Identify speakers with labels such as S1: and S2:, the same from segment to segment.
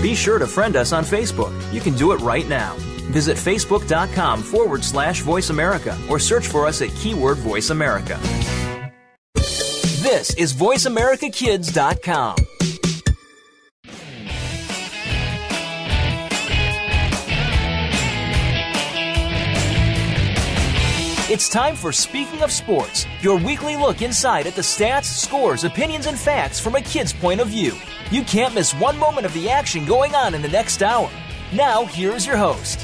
S1: Be sure to friend us on Facebook. You can do it right now. Visit facebook.com forward slash voice America or search for us at keyword voice America. This is voiceamericakids.com. It's time for Speaking of Sports, your weekly look inside at the stats, scores, opinions, and facts from a kid's point of view. You can't miss one moment of the action going on in the next hour. Now, here's your host.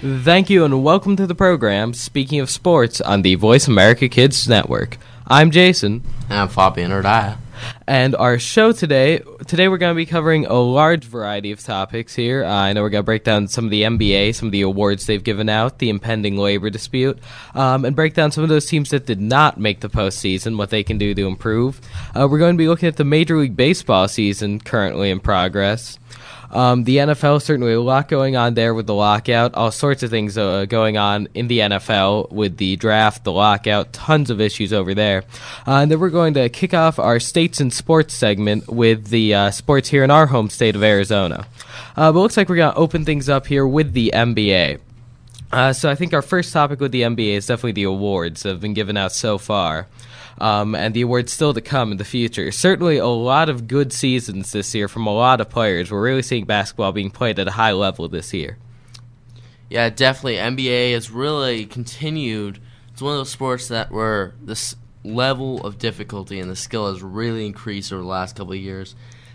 S2: Thank you and welcome to the program Speaking of Sports on the Voice America Kids Network. I'm Jason.
S3: And I'm Fabian Erdaya.
S2: And our show today, today we're going to be covering a large variety of topics here. Uh, I know we're going to break down some of the NBA, some of the awards they've given out, the impending labor dispute, um, and break down some of those teams that did not make the postseason, what they can do to improve. Uh, we're going to be looking at the Major League Baseball season currently in progress. Um, the NFL certainly a lot going on there with the lockout. All sorts of things uh, going on in the NFL with the draft, the lockout, tons of issues over there. Uh, and then we're going to kick off our states and sports segment with the uh, sports here in our home state of Arizona. Uh, but looks like we're going to open things up here with the NBA. Uh, so I think our first topic with the NBA is definitely the awards that have been given out so far um, and the awards still to come in the future. Certainly, a lot of good seasons this year from a lot of players. We're really seeing basketball being played at a high level this year.
S3: Yeah, definitely. NBA has really continued. It's one of those sports that where this level of difficulty and the skill has really increased over the last couple of years.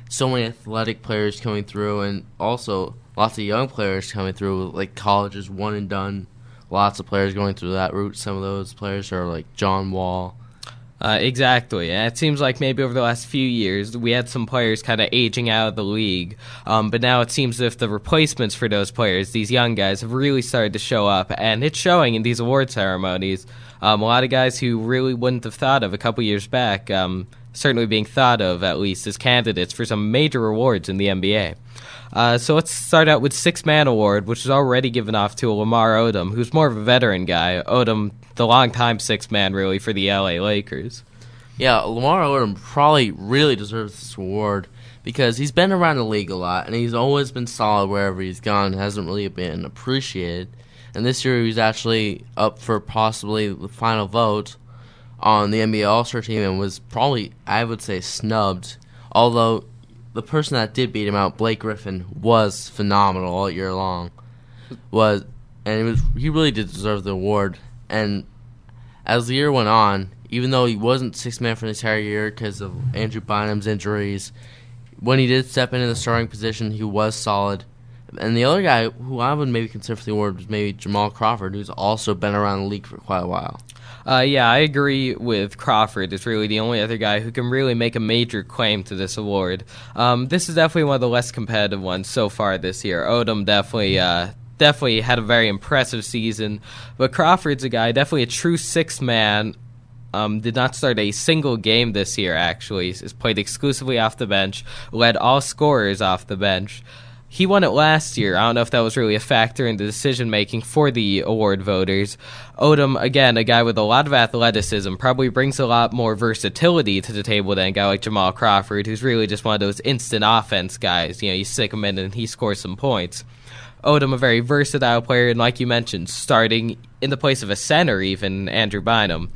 S3: So many athletic players coming through, and also lots of young players coming through. Like colleges, one and done. Lots of players going through that route. Some of those players are like John Wall,
S2: uh, exactly. And it seems like maybe over the last few years, we had some players kind of aging out of the league. Um, but now it seems as if the replacements for those players, these young guys, have really started to show up. And it's showing in these award ceremonies. Um, a lot of guys who really wouldn't have thought of a couple years back, um, certainly being thought of at least as candidates for some major awards in the NBA. Uh, so let's start out with Six Man Award, which is already given off to Lamar Odom, who's more of a veteran guy. Odom the long-time six man really for the LA Lakers.
S3: Yeah, Lamar Odom probably really deserves this award because he's been around the league a lot and he's always been solid wherever he's gone. Hasn't really been appreciated. And this year he's actually up for possibly the final vote on the NBA All Star team and was probably, I would say, snubbed. Although the person that did beat him out, Blake Griffin, was phenomenal all year long. Was and he was he really did deserve the award. And as the year went on, even though he wasn't six man for the entire year because of Andrew Bynum's injuries, when he did step into the starting position, he was solid. And the other guy who I would maybe consider for the award was maybe Jamal Crawford, who's also been around the league for quite a while.
S2: Uh, yeah, I agree with Crawford. Is really the only other guy who can really make a major claim to this award. Um, this is definitely one of the less competitive ones so far this year. Odom definitely uh, definitely had a very impressive season. But Crawford's a guy, definitely a true six man. Um, did not start a single game this year, actually. Is played exclusively off the bench, led all scorers off the bench. He won it last year. I don't know if that was really a factor in the decision making for the award voters. Odom, again, a guy with a lot of athleticism, probably brings a lot more versatility to the table than a guy like Jamal Crawford, who's really just one of those instant offense guys. You know, you stick him in and he scores some points. Odom a very versatile player, and like you mentioned, starting in the place of a center, even Andrew Bynum.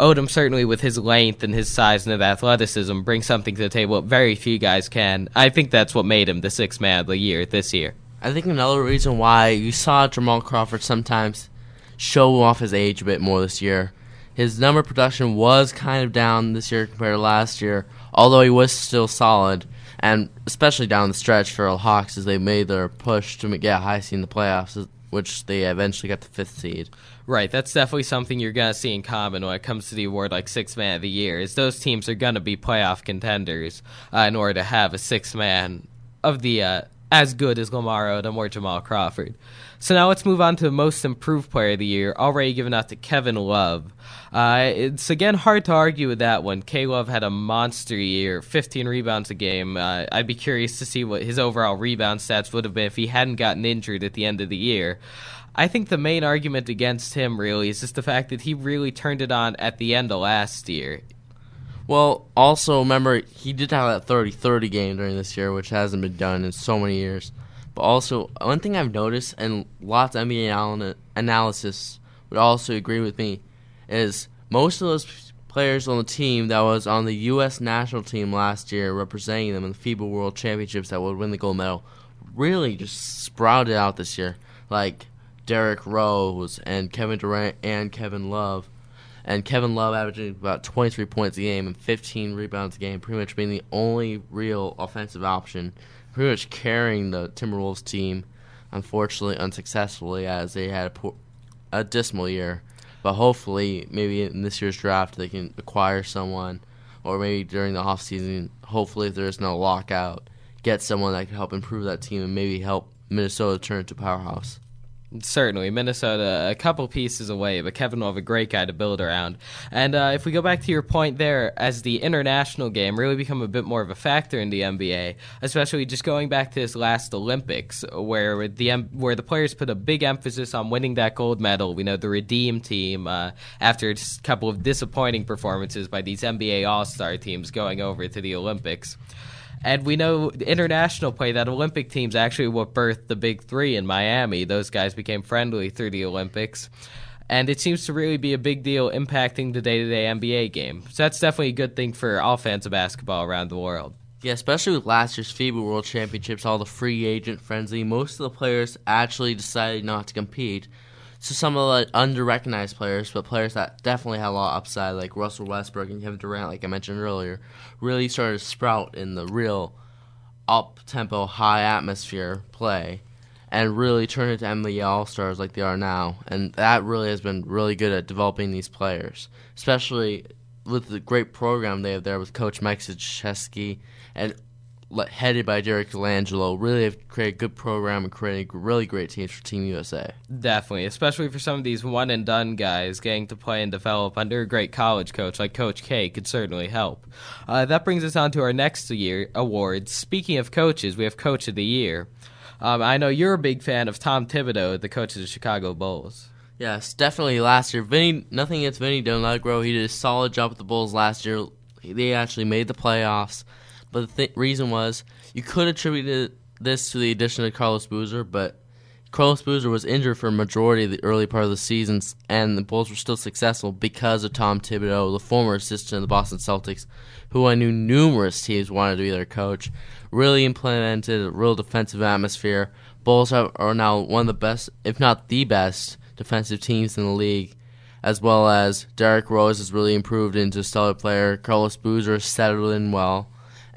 S2: Odom certainly, with his length and his size and his athleticism, brings something to the table that very few guys can. I think that's what made him the sixth man of the year this year.
S3: I think another reason why you saw Jamal Crawford sometimes show off his age a bit more this year. His number production was kind of down this year compared to last year, although he was still solid and especially down the stretch for the Hawks as they made their push to get a high seed in the playoffs, which they eventually got the fifth seed.
S2: Right, that's definitely something you're gonna see in common when it comes to the award like six man of the year. Is those teams are gonna be playoff contenders uh, in order to have a six man of the uh, as good as Lamar Odom or Jamal Crawford. So now let's move on to the most improved player of the year, already given out to Kevin Love. Uh, it's again hard to argue with that one. K Love had a monster year, 15 rebounds a game. Uh, I'd be curious to see what his overall rebound stats would have been if he hadn't gotten injured at the end of the year. I think the main argument against him really is just the fact that he really turned it on at the end of last year.
S3: Well, also remember he did have that 30-30 game during this year, which hasn't been done in so many years. But also, one thing I've noticed, and lots of NBA anal- analysis would also agree with me, is most of those players on the team that was on the U.S. national team last year, representing them in the FIBA World Championships that would win the gold medal, really just sprouted out this year. Like Derrick Rose and Kevin Durant and Kevin Love. And Kevin Love averaging about 23 points a game and 15 rebounds a game, pretty much being the only real offensive option, pretty much carrying the Timberwolves team, unfortunately unsuccessfully, as they had a, poor, a dismal year. But hopefully, maybe in this year's draft, they can acquire someone, or maybe during the offseason, hopefully, if there's no lockout, get someone that can help improve that team and maybe help Minnesota turn into powerhouse.
S2: Certainly, Minnesota a couple pieces away, but Kevin will have a great guy to build around. And uh, if we go back to your point there, as the international game really become a bit more of a factor in the NBA, especially just going back to this last Olympics, where the where the players put a big emphasis on winning that gold medal. We know the Redeem team, uh, after a couple of disappointing performances by these NBA All Star teams, going over to the Olympics. And we know international play that Olympic teams actually what birthed the big three in Miami. Those guys became friendly through the Olympics. And it seems to really be a big deal impacting the day to day NBA game. So that's definitely a good thing for all fans of basketball around the world.
S3: Yeah, especially with last year's FIBA World Championships, all the free agent frenzy, most of the players actually decided not to compete so some of the under-recognized players, but players that definitely had a lot of upside, like Russell Westbrook and Kevin Durant, like I mentioned earlier, really started to sprout in the real up-tempo, high-atmosphere play, and really turn into NBA All-Stars like they are now. And that really has been really good at developing these players, especially with the great program they have there with Coach Mike Krzyzewski and headed by Jerry Colangelo, really have created a good program and created really great teams for Team USA.
S2: Definitely, especially for some of these one and done guys, getting to play and develop under a great college coach like Coach K could certainly help. Uh, that brings us on to our next year award. Speaking of coaches, we have Coach of the Year. Um, I know you're a big fan of Tom Thibodeau, the coach of the Chicago Bulls.
S3: Yes, definitely last year. Vinny, nothing against Vinny Del Negro. He did a solid job with the Bulls last year. They actually made the playoffs. But the th- reason was you could attribute this to the addition of Carlos Boozer, but Carlos Boozer was injured for a majority of the early part of the season, and the Bulls were still successful because of Tom Thibodeau, the former assistant of the Boston Celtics, who I knew numerous teams wanted to be their coach. Really implemented a real defensive atmosphere. Bulls have, are now one of the best, if not the best, defensive teams in the league, as well as Derrick Rose has really improved into a stellar player. Carlos Boozer settled in well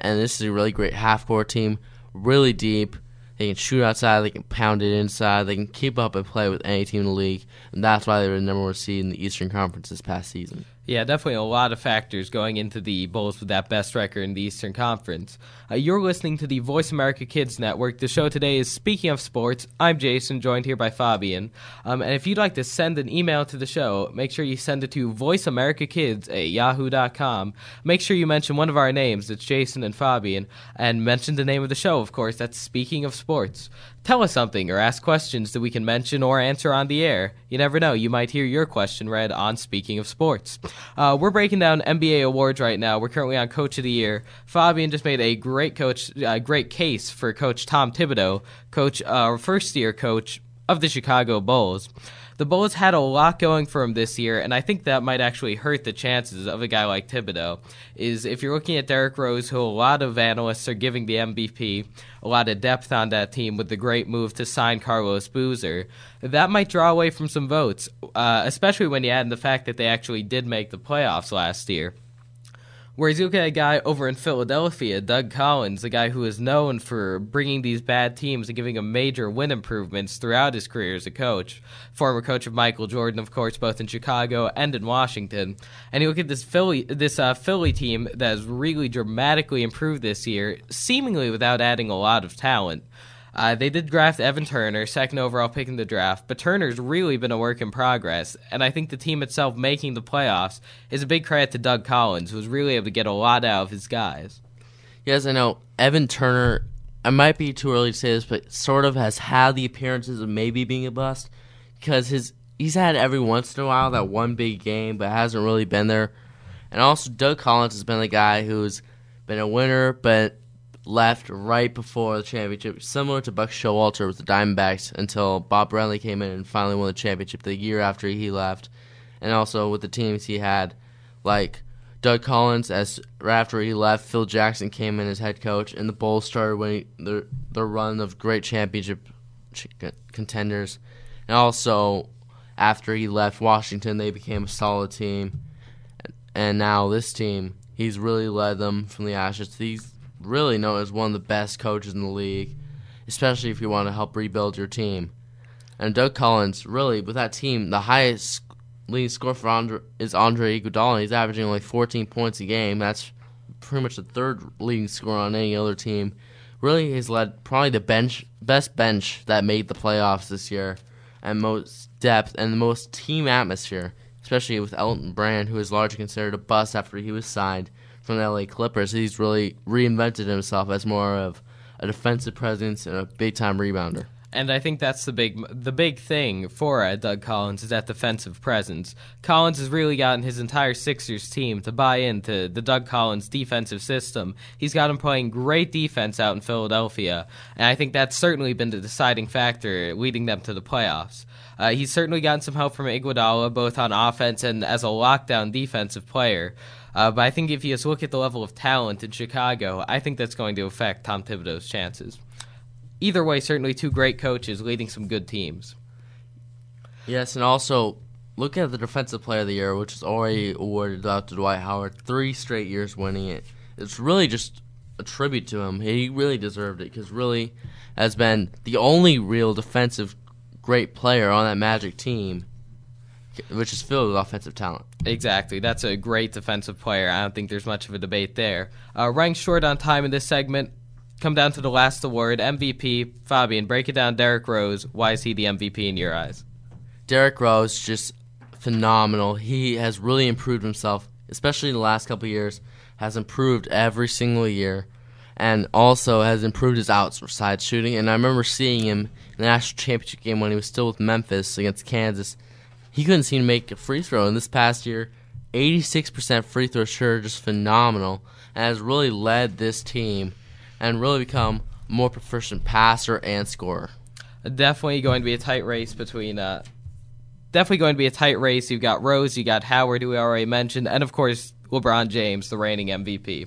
S3: and this is a really great half court team, really deep. They can shoot outside, they can pound it inside, they can keep up and play with any team in the league, and that's why they were the number one seed in the Eastern Conference this past season.
S2: Yeah, definitely a lot of factors going into the Bulls with that best record in the Eastern Conference. Uh, you're listening to the Voice America Kids Network. The show today is Speaking of Sports. I'm Jason, joined here by Fabian. Um, and if you'd like to send an email to the show, make sure you send it to voiceamericakids at yahoo.com. Make sure you mention one of our names. It's Jason and Fabian. And mention the name of the show, of course. That's Speaking of Sports. Tell us something or ask questions that we can mention or answer on the air. You never know, you might hear your question read on Speaking of Sports. Uh, we're breaking down NBA awards right now. We're currently on Coach of the Year. Fabian just made a great coach, uh, great case for Coach Tom Thibodeau, coach, uh, first year coach of the Chicago Bulls the Bulls had a lot going for him this year, and I think that might actually hurt the chances of a guy like Thibodeau. Is if you're looking at Derrick Rose, who a lot of analysts are giving the MVP, a lot of depth on that team with the great move to sign Carlos Boozer, that might draw away from some votes, uh, especially when you add in the fact that they actually did make the playoffs last year. Whereas you look at a guy over in Philadelphia, Doug Collins, a guy who is known for bringing these bad teams and giving them major win improvements throughout his career as a coach. Former coach of Michael Jordan, of course, both in Chicago and in Washington. And you look at this Philly, this uh, Philly team that has really dramatically improved this year, seemingly without adding a lot of talent. Uh, they did draft Evan Turner, second overall pick in the draft, but Turner's really been a work in progress, and I think the team itself making the playoffs is a big credit to Doug Collins, who was really able to get a lot out of his guys.
S3: Yes, I know. Evan Turner, I might be too early to say this, but sort of has had the appearances of maybe being a bust because his he's had every once in a while that one big game, but hasn't really been there. And also, Doug Collins has been the guy who's been a winner, but left right before the championship, similar to Buck Showalter with the Diamondbacks until Bob Brenly came in and finally won the championship the year after he left. And also with the teams he had, like Doug Collins, as after he left, Phil Jackson came in as head coach, and the Bulls started winning their run of great championship contenders. And also, after he left Washington, they became a solid team. And now this team, he's really led them from the ashes. He's really known as one of the best coaches in the league, especially if you want to help rebuild your team. And Doug Collins, really, with that team, the highest leading scorer for Andre, is Andre Iguodala. He's averaging only 14 points a game. That's pretty much the third leading scorer on any other team. Really, he's led probably the bench best bench that made the playoffs this year, and most depth and the most team atmosphere, especially with Elton Brand, who is largely considered a bust after he was signed from the LA Clippers. He's really reinvented himself as more of a defensive presence and a big time rebounder
S2: and I think that's the big the big thing for uh, Doug Collins is that defensive presence. Collins has really gotten his entire Sixers team to buy into the Doug Collins defensive system. He's got him playing great defense out in Philadelphia, and I think that's certainly been the deciding factor leading them to the playoffs. Uh, he's certainly gotten some help from Iguodala, both on offense and as a lockdown defensive player. Uh, but I think if you just look at the level of talent in Chicago, I think that's going to affect Tom Thibodeau's chances either way, certainly two great coaches leading some good teams.
S3: Yes, and also look at the Defensive Player of the Year, which is already awarded out to Dwight Howard, three straight years winning it. It's really just a tribute to him. He really deserved it because really has been the only real defensive great player on that Magic team, which is filled with offensive talent.
S2: Exactly. That's a great defensive player. I don't think there's much of a debate there. Uh, ranked short on time in this segment, come down to the last award, MVP. Fabian, break it down. Derrick Rose. Why is he the MVP in your eyes?
S3: Derrick Rose just phenomenal. He has really improved himself, especially in the last couple years. Has improved every single year, and also has improved his outside shooting. And I remember seeing him in the national championship game when he was still with Memphis against Kansas. He couldn't seem to make a free throw. And this past year, 86% free throw sure, just phenomenal, and has really led this team and really become a more proficient passer and scorer.
S2: Definitely going to be a tight race between. Uh, definitely going to be a tight race. You've got Rose, you got Howard, who we already mentioned, and of course LeBron James, the reigning MVP.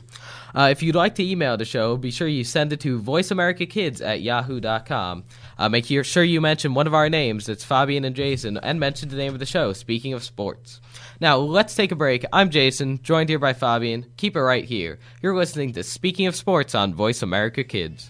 S2: Uh, if you'd like to email the show, be sure you send it to voiceamericakids at yahoo.com. Uh, make sure you mention one of our names. It's Fabian and Jason, and mention the name of the show, Speaking of Sports. Now, let's take a break. I'm Jason, joined here by Fabian. Keep it right here. You're listening to Speaking of Sports on Voice America Kids.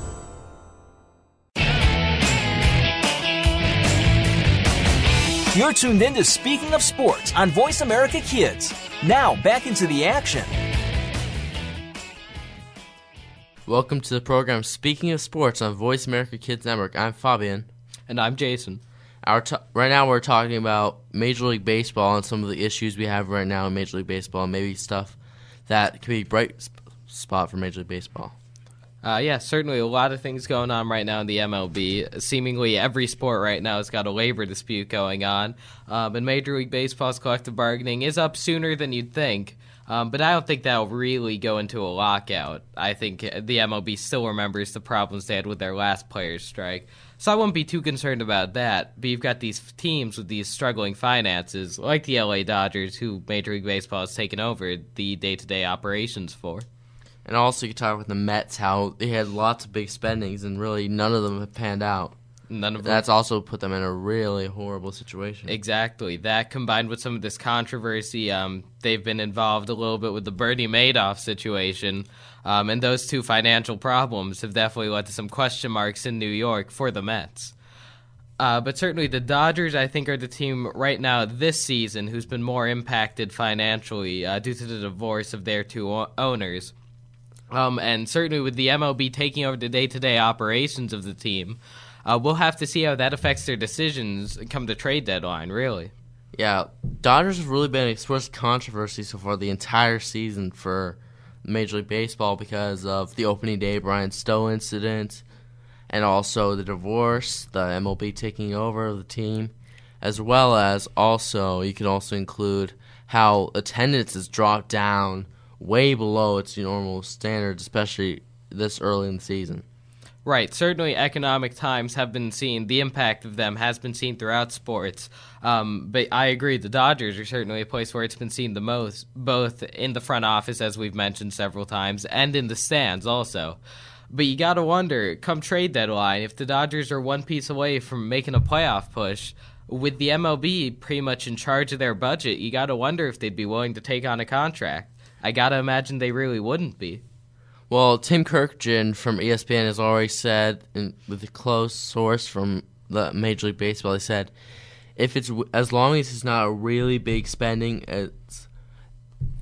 S1: You're tuned in to Speaking of Sports on Voice America Kids. Now, back into the action.
S3: Welcome to the program Speaking of Sports on Voice America Kids Network. I'm Fabian.
S2: And I'm Jason.
S3: Our t- right now we're talking about Major League Baseball and some of the issues we have right now in Major League Baseball, and maybe stuff that could be bright sp- spot for Major League Baseball.
S2: Uh, yeah, certainly a lot of things going on right now in the MLB. Seemingly every sport right now has got a labor dispute going on. Um, and Major League Baseball's collective bargaining is up sooner than you'd think. Um, but I don't think that'll really go into a lockout. I think the MLB still remembers the problems they had with their last players' strike. So I wouldn't be too concerned about that. But you've got these teams with these struggling finances, like the LA Dodgers, who Major League Baseball has taken over the day to day operations for.
S3: And also, you talk with the Mets how they had lots of big spendings and really none of them have panned out.
S2: None of them.
S3: That's also put them in a really horrible situation.
S2: Exactly. That combined with some of this controversy, um, they've been involved a little bit with the Bernie Madoff situation, um, and those two financial problems have definitely led to some question marks in New York for the Mets. Uh, but certainly the Dodgers, I think, are the team right now this season who's been more impacted financially uh, due to the divorce of their two o- owners. Um, and certainly with the MLB taking over the day to day operations of the team, uh, we'll have to see how that affects their decisions come the trade deadline, really.
S3: Yeah, Dodgers have really been exposed of controversy so far the entire season for Major League Baseball because of the opening day Bryan Stow incident and also the divorce, the MLB taking over the team, as well as also you can also include how attendance has dropped down way below its normal standards, especially this early in the season.
S2: Right. Certainly, economic times have been seen. The impact of them has been seen throughout sports. Um, but I agree, the Dodgers are certainly a place where it's been seen the most, both in the front office, as we've mentioned several times, and in the stands also. But you got to wonder, come trade deadline, if the Dodgers are one piece away from making a playoff push, with the MLB pretty much in charge of their budget, you got to wonder if they'd be willing to take on a contract. I got to imagine they really wouldn't be.
S3: Well, Tim Kurkjian from ESPN has already said, in, with a close source from the Major League Baseball, he said, if it's as long as it's not a really big spending, it's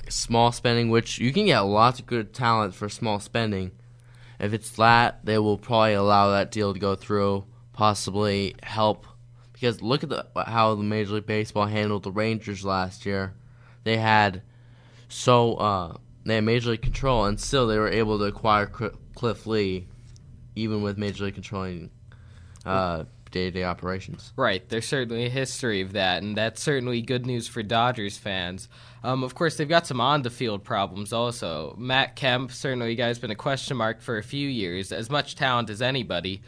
S3: small spending, which you can get lots of good talent for small spending. If it's that, they will probably allow that deal to go through, possibly help. Because look at the, how the Major League Baseball handled the Rangers last year. They had so uh, they had Major League control, and still they were able to acquire Cliff Lee, even with Major League controlling uh, day-to-day operations.
S2: Right, there's certainly a history of that, and that's certainly good news for Dodgers fans. Um, of course, they've got some on-the-field problems also. Matt Kemp, certainly, guy's been a question mark for a few years, as much talent as anybody.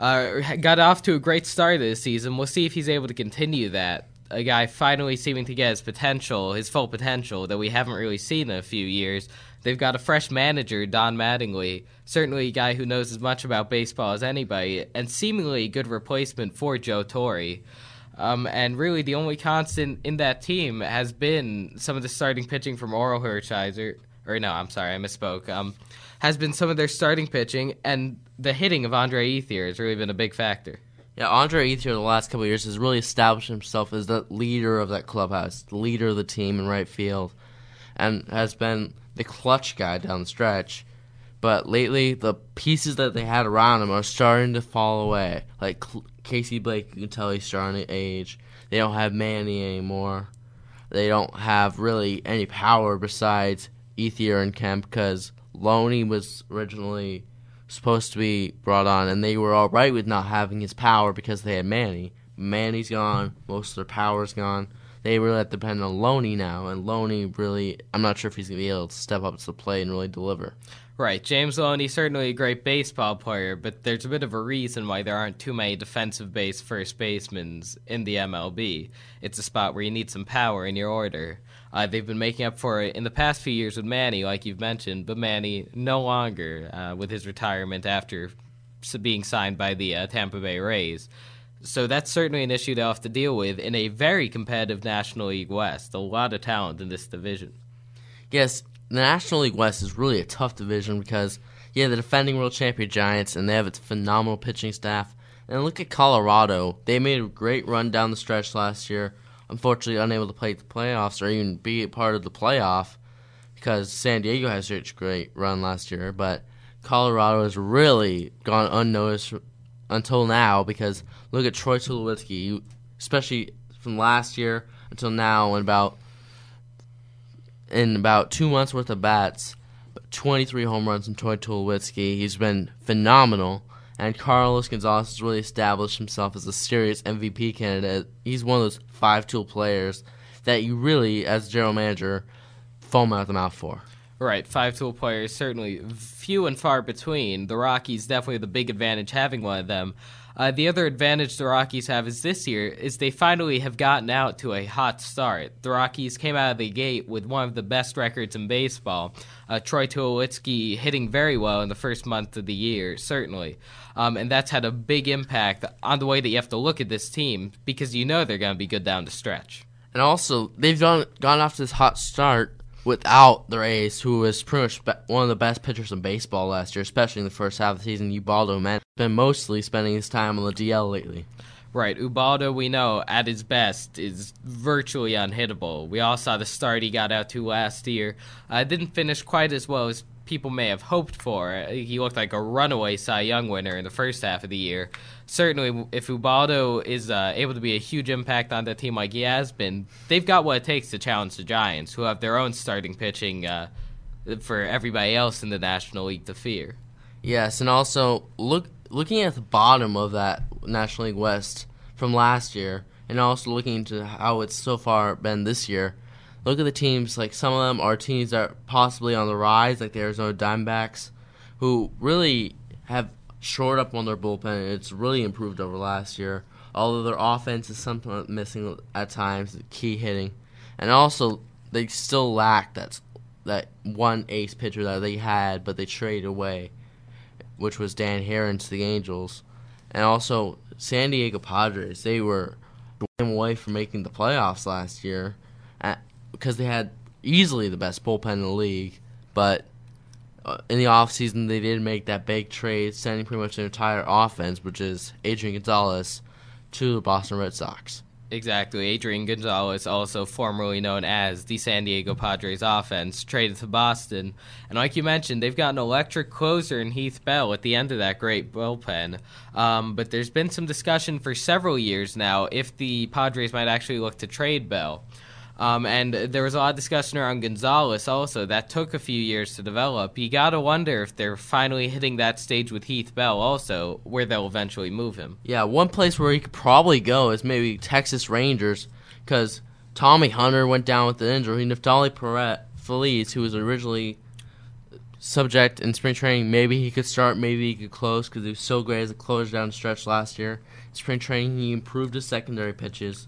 S2: Uh, got off to a great start this season. We'll see if he's able to continue that a guy finally seeming to get his potential, his full potential that we haven't really seen in a few years. They've got a fresh manager, Don Mattingly, certainly a guy who knows as much about baseball as anybody, and seemingly a good replacement for Joe Torre. Um, and really, the only constant in that team has been some of the starting pitching from Orel Hershiser. Or no, I'm sorry, I misspoke. Um, has been some of their starting pitching, and the hitting of Andre Ethier has really been a big factor.
S3: Yeah, Andre Ethier the last couple years has really established himself as the leader of that clubhouse, the leader of the team in right field, and has been the clutch guy down the stretch. But lately, the pieces that they had around him are starting to fall away. Like Casey Blake, you can tell he's starting to age. They don't have Manny anymore. They don't have really any power besides Ethier and Kemp because Loney was originally supposed to be brought on, and they were all right with not having his power because they had Manny. Manny's gone, most of their power's gone. They really have to depend on Loney now, and Loney really, I'm not sure if he's going to be able to step up to the plate and really deliver.
S2: Right, James Loney certainly a great baseball player, but there's a bit of a reason why there aren't too many defensive-based first basemen in the MLB. It's a spot where you need some power in your order. Uh, they've been making up for it in the past few years with Manny, like you've mentioned, but Manny no longer uh, with his retirement after being signed by the uh, Tampa Bay Rays. So that's certainly an issue they'll have to deal with in a very competitive National League West. A lot of talent in this division.
S3: Yes, the National League West is really a tough division because yeah, the defending world champion Giants and they have a phenomenal pitching staff. And look at Colorado; they made a great run down the stretch last year. Unfortunately, unable to play the playoffs or even be a part of the playoff because San Diego has such a great run last year. But Colorado has really gone unnoticed until now because look at Troy Tulowitzki, especially from last year until now, and about in about two months worth of bats, 23 home runs from Troy Tulowitzki. He's been phenomenal. And Carlos Gonzalez has really established himself as a serious MVP candidate. He's one of those five tool players that you really, as general manager, foam out the mouth for.
S2: Right, five tool players certainly few and far between. The Rockies definitely have the big advantage having one of them. Uh, the other advantage the Rockies have is this year is they finally have gotten out to a hot start. The Rockies came out of the gate with one of the best records in baseball. Uh, Troy Tulowitzki hitting very well in the first month of the year, certainly, um, and that's had a big impact on the way that you have to look at this team because you know they're going to be good down the stretch.
S3: And also, they've gone gone off this hot start without the ace, who was pretty much one of the best pitchers in baseball last year, especially in the first half of the season. Ubaldo man been mostly spending his time on the DL lately.
S2: Right, Ubaldo, we know at his best is virtually unhittable. We all saw the start he got out to last year. Uh, didn't finish quite as well as people may have hoped for. He looked like a runaway Cy Young winner in the first half of the year. Certainly, if Ubaldo is uh, able to be a huge impact on that team like he has been, they've got what it takes to challenge the Giants, who have their own starting pitching uh, for everybody else in the National League to fear.
S3: Yes, and also look looking at the bottom of that National League West from last year, and also looking into how it's so far been this year look at the teams. Like some of them are teams that are possibly on the rise, like the Arizona Diamondbacks, who really have shored up on their bullpen. It's really improved over last year. Although their offense is sometimes missing at times, key hitting, and also they still lack that that one ace pitcher that they had, but they traded away, which was Dan Haren to the Angels, and also San Diego Padres. They were away from making the playoffs last year, because they had easily the best bullpen in the league, but uh, in the offseason they did make that big trade, sending pretty much their entire offense, which is Adrian Gonzalez, to the Boston Red Sox.
S2: Exactly. Adrian Gonzalez, also formerly known as the San Diego Padres offense, traded to Boston. And like you mentioned, they've got an electric closer in Heath Bell at the end of that great bullpen. Um, but there's been some discussion for several years now if the Padres might actually look to trade Bell. Um, and there was a lot of discussion around Gonzalez also. That took a few years to develop. You got to wonder if they're finally hitting that stage with Heath Bell also, where they'll eventually move him.
S3: Yeah, one place where he could probably go is maybe Texas Rangers, because Tommy Hunter went down with an injury. Neftali Perret, Feliz, who was originally subject in spring training, maybe he could start, maybe he could close, because he was so great as a closer down stretch last year. In spring training, he improved his secondary pitches.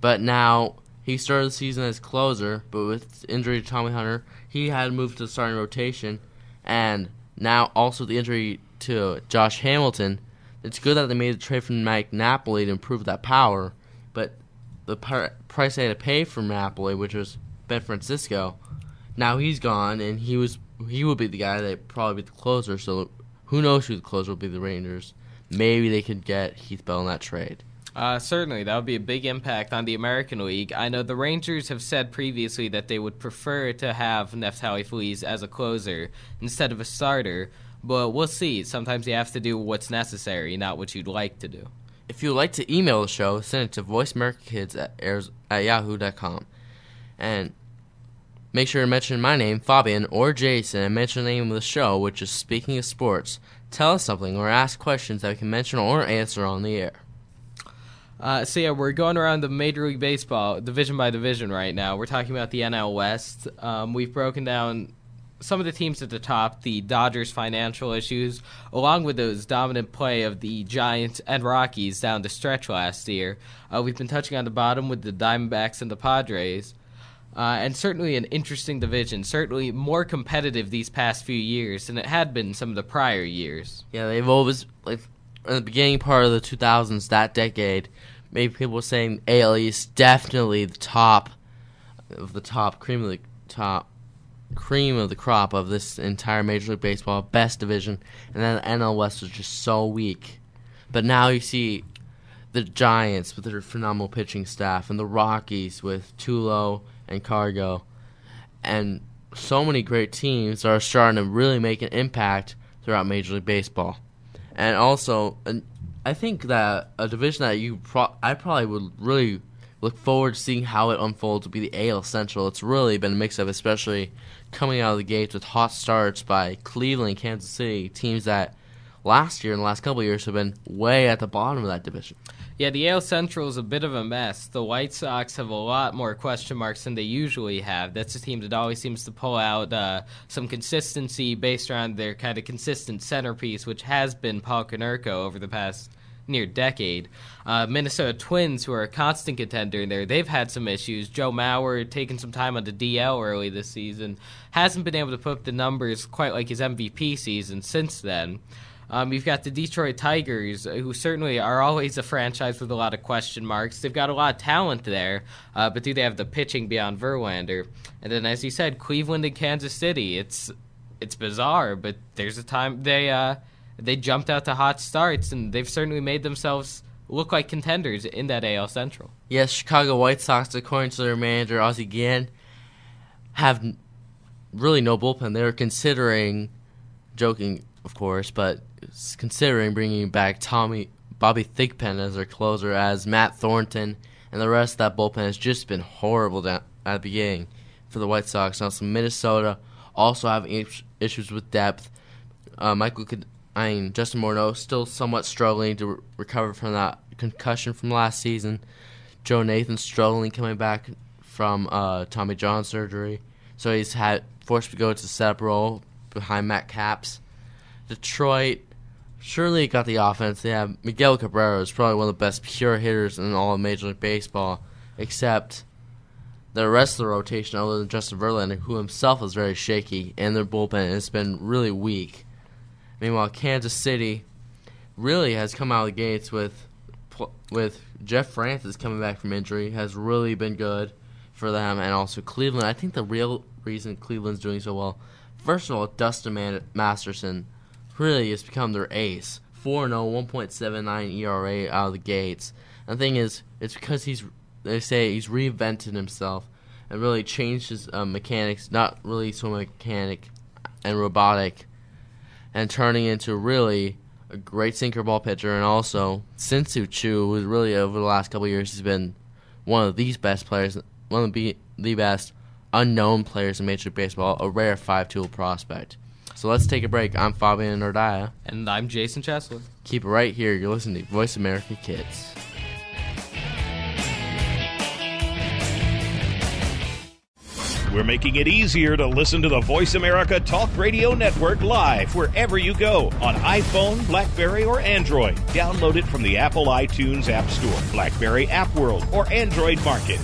S3: But now he started the season as closer, but with injury to Tommy Hunter, he had moved to the starting rotation, and now also the injury to Josh Hamilton. It's good that they made the trade from Mike Napoli to improve that power, but the par- price they had to pay for Napoli, which was Ben Francisco, now he's gone, and he was he would be the guy that probably be the closer. So who knows who the closer will be? The Rangers. Maybe they could get Heath Bell in that trade.
S2: Uh, certainly, that would be a big impact on the American League. I know the Rangers have said previously that they would prefer to have Neftali Feliz as a closer instead of a starter, but we'll see. Sometimes you have to do what's necessary, not what you'd like to do.
S3: If you'd like to email the show, send it to voiceamericakids at, at yahoo.com. And make sure to mention my name, Fabian, or Jason, and mention the name of the show, which is Speaking of Sports. Tell us something or ask questions that we can mention or answer on the air.
S2: Uh, so yeah, we're going around the Major League Baseball division by division right now. We're talking about the NL West. Um, we've broken down some of the teams at the top, the Dodgers' financial issues, along with those dominant play of the Giants and Rockies down the stretch last year. Uh, we've been touching on the bottom with the Diamondbacks and the Padres. Uh, and certainly an interesting division, certainly more competitive these past few years than it had been some of the prior years.
S3: Yeah, they've always like in the beginning part of the 2000s, that decade, maybe people were saying AL East definitely the top of the top cream of the top cream of the crop of this entire Major League Baseball best division, and then NL West was just so weak. But now you see the Giants with their phenomenal pitching staff, and the Rockies with Tulo and Cargo, and so many great teams are starting to really make an impact throughout Major League Baseball. And also, and I think that a division that you pro- I probably would really look forward to seeing how it unfolds would be the AL Central. It's really been a mix of, especially coming out of the gates with hot starts by Cleveland, Kansas City, teams that last year and the last couple years have been way at the bottom of that division.
S2: Yeah, the AL Central is a bit of a mess. The White Sox have a lot more question marks than they usually have. That's a team that always seems to pull out uh, some consistency based around their kind of consistent centerpiece, which has been Paul Konerko over the past near decade. Uh, Minnesota Twins, who are a constant contender in there, they've had some issues. Joe Mauer taking some time on the DL early this season, hasn't been able to put up the numbers quite like his MVP season since then. Um, you've got the Detroit Tigers, uh, who certainly are always a franchise with a lot of question marks. They've got a lot of talent there, uh, but do they have the pitching beyond Verlander? And then, as you said, Cleveland and Kansas City. It's it's bizarre, but there's a time they uh, they jumped out to hot starts, and they've certainly made themselves look like contenders in that AL Central.
S3: Yes, Chicago White Sox, according to their manager Ozzie Guillen, have really no bullpen. They're considering, joking of course, but considering bringing back Tommy Bobby Thigpen as their closer, as Matt Thornton and the rest of that bullpen has just been horrible down at the beginning for the White Sox. Now, some Minnesota also have issues with depth. Uh, Michael, could, I mean Justin Morneau still somewhat struggling to re- recover from that concussion from last season. Joe Nathan struggling coming back from uh, Tommy John surgery, so he's had forced to go to setup role behind Matt Capps. Detroit surely got the offense. They have Miguel Cabrera is probably one of the best pure hitters in all of Major League Baseball, except the rest of the rotation, other than Justin Verlander, who himself is very shaky, and their bullpen has been really weak. Meanwhile, Kansas City really has come out of the gates with with Jeff Francis coming back from injury has really been good for them, and also Cleveland. I think the real reason Cleveland's doing so well, first of all, Dustin Masterson really has become their ace. 4 0, 1.79 ERA out of the gates. And the thing is, it's because he's, they say, he's reinvented himself and really changed his uh, mechanics, not really so mechanic and robotic, and turning into really a great sinker ball pitcher. And also, Shin-Soo Choo, who's really over the last couple years, has been one of these best players, one of the, the best unknown players in Major League Baseball, a rare five tool prospect. So let's take a break. I'm Fabian Nordaya.
S2: And I'm Jason Chesler.
S3: Keep it right here. You're listening to Voice America Kids.
S4: We're making it easier to listen to the Voice America Talk Radio Network live wherever you go on iPhone, Blackberry, or Android. Download it from the Apple iTunes App Store, Blackberry App World, or Android Market.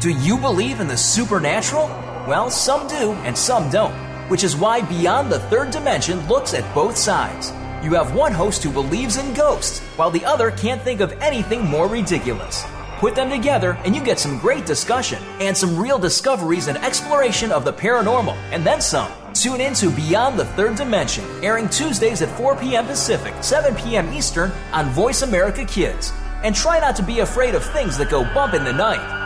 S1: Do you believe in the supernatural? Well, some do and some don't which is why Beyond the Third Dimension looks at both sides. You have one host who believes in ghosts, while the other can't think of anything more ridiculous. Put them together, and you get some great discussion and some real discoveries and exploration of the paranormal, and then some. Tune in to Beyond the Third Dimension, airing Tuesdays at 4 p.m. Pacific, 7 p.m. Eastern on Voice America Kids. And try not to be afraid of things that go bump in the night.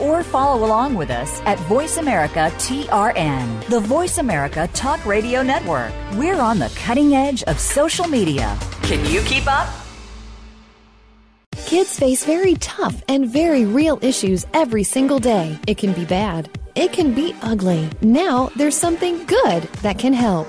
S5: or follow along with us at Voice America TRN, the Voice America Talk Radio Network Network. We're on the cutting edge of social media. Can you keep up?
S6: Kids face very tough and very real issues every single day. It can be bad. It can be ugly. Now there's something good that can help.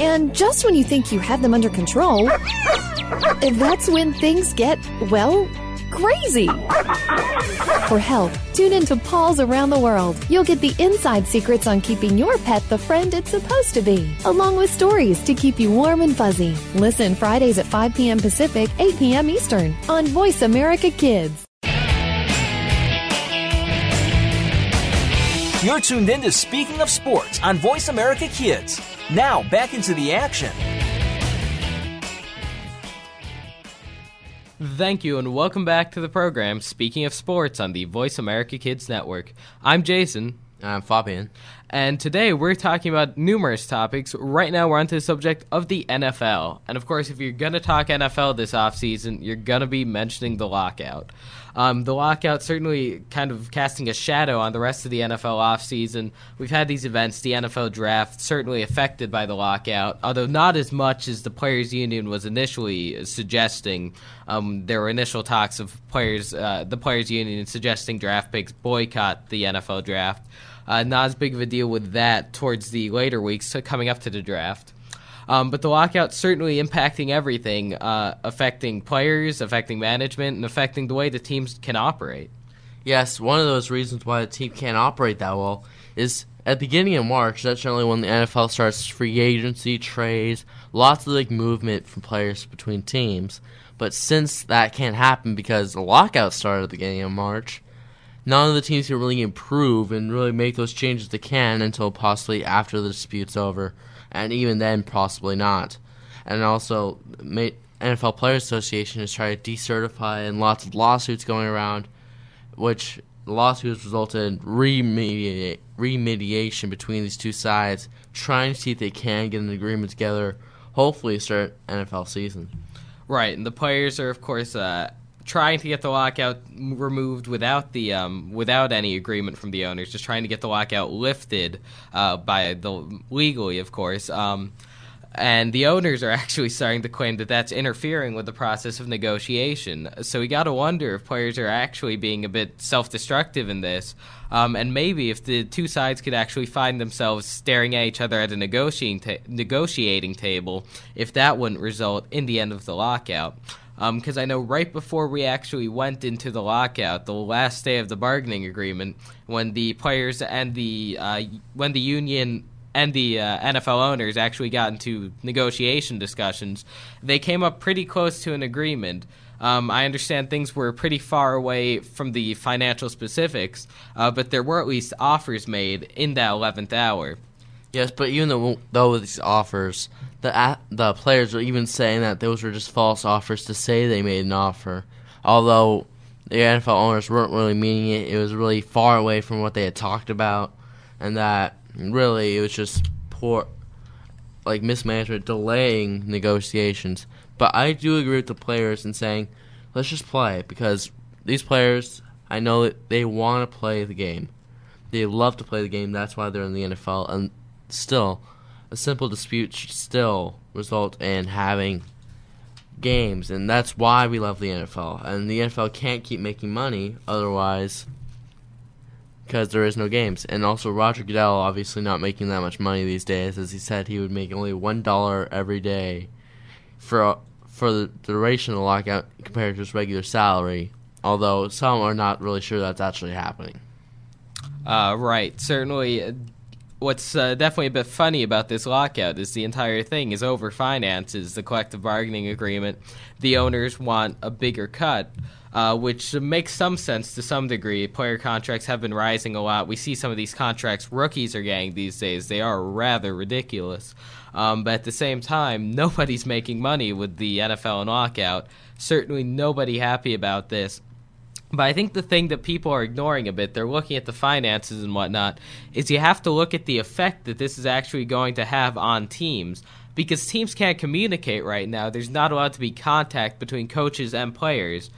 S6: And just when you think you have them under control, that's when things get, well, crazy. For help, tune in to Paws Around the World. You'll get the inside secrets on keeping your pet the friend it's supposed to be, along with stories to keep you warm and fuzzy. Listen Fridays at 5 p.m. Pacific, 8 p.m. Eastern on Voice America Kids.
S1: You're tuned in to Speaking of Sports on Voice America Kids. Now, back into the action.
S2: Thank you, and welcome back to the program, Speaking of Sports on the Voice America Kids Network. I'm Jason.
S3: I'm Fabian.
S2: And today we're talking about numerous topics. Right now we're onto the subject of the NFL. And of course, if you're going to talk NFL this offseason, you're going to be mentioning the lockout. Um, the lockout certainly kind of casting a shadow on the rest of the NFL offseason. We've had these events, the NFL draft, certainly affected by the lockout, although not as much as the Players Union was initially suggesting. Um, there were initial talks of players, uh, the Players Union suggesting draft picks boycott the NFL draft. Uh, not as big of a deal with that towards the later weeks coming up to the draft. Um, but the lockout certainly impacting everything, uh, affecting players, affecting management, and affecting the way the teams can operate.
S3: Yes, one of those reasons why the team can't operate that well is at the beginning of March. That's generally when the NFL starts free agency, trades, lots of like movement from players between teams. But since that can't happen because the lockout started at the beginning of March, none of the teams can really improve and really make those changes they can until possibly after the dispute's over and even then, possibly not. And also, NFL Players Association is trying to decertify, and lots of lawsuits going around, which lawsuits resulted in remediate, remediation between these two sides, trying to see if they can get an agreement together. Hopefully, start NFL season.
S2: Right, and the players are, of course, uh, trying to get the lockout removed without the um, without any agreement from the owners, just trying to get the lockout lifted uh, by the legally, of course. Um, and the owners are actually starting to claim that that's interfering with the process of negotiation. So we got to wonder if players are actually being a bit self-destructive in this, um, and maybe if the two sides could actually find themselves staring at each other at a negotiating ta- negotiating table, if that wouldn't result in the end of the lockout because um, I know right before we actually went into the lockout, the last day of the bargaining agreement, when the players and the uh, when the union and the uh, NFL owners actually got into negotiation discussions, they came up pretty close to an agreement. Um, I understand things were pretty far away from the financial specifics, uh, but there were at least offers made in that 11th hour.
S3: Yes, but even though, these offers, the the players were even saying that those were just false offers to say they made an offer, although the NFL owners weren't really meaning it. It was really far away from what they had talked about, and that really it was just poor, like mismanagement delaying negotiations. But I do agree with the players in saying, let's just play because these players, I know that they want to play the game. They love to play the game. That's why they're in the NFL, and still a simple dispute should still result in having games, and that's why we love the NFL. And the NFL can't keep making money otherwise because there is no games. And also, Roger Goodell obviously not making that much money these days, as he said he would make only one dollar every day for for the duration of the lockout compared to his regular salary. Although some are not really sure that's actually happening.
S2: Uh, right. Certainly, what's uh, definitely a bit funny about this lockout is the entire thing is over finances, the collective bargaining agreement. The owners want a bigger cut. uh, which makes some sense to some degree. Player contracts have been rising a lot. We see some of these contracts rookies are getting these days. They are rather ridiculous. Um, but at the same time, nobody's making money with the NFL and lockout. Certainly nobody happy about this. But I think the thing that people are ignoring a bit, they're looking at the finances and whatnot, is you have to look at the effect that this is actually going to have on teams. Because teams can't communicate right now. There's not allowed to be contact between coaches and players.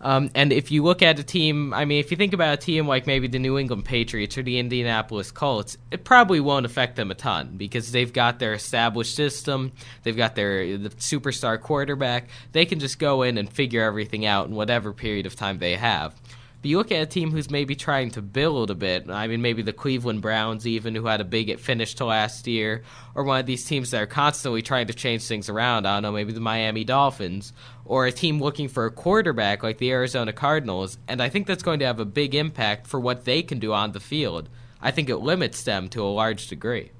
S2: Um, and if you look at a team, I mean, if you think about a team like maybe the New England Patriots or the Indianapolis Colts, it probably won't affect them a ton because they've got their established system, they've got their the superstar quarterback. They can just go in and figure everything out in whatever period of time they have. But you look at a team who's maybe trying to build a bit. I mean, maybe the Cleveland Browns, even who had a big finish to last year, or one of these teams that are constantly trying to change things around. I don't know, maybe the Miami Dolphins, or a team looking for a quarterback like the Arizona Cardinals. And I think that's going to have a big impact for what they can do on the field. I think it limits them to a large degree.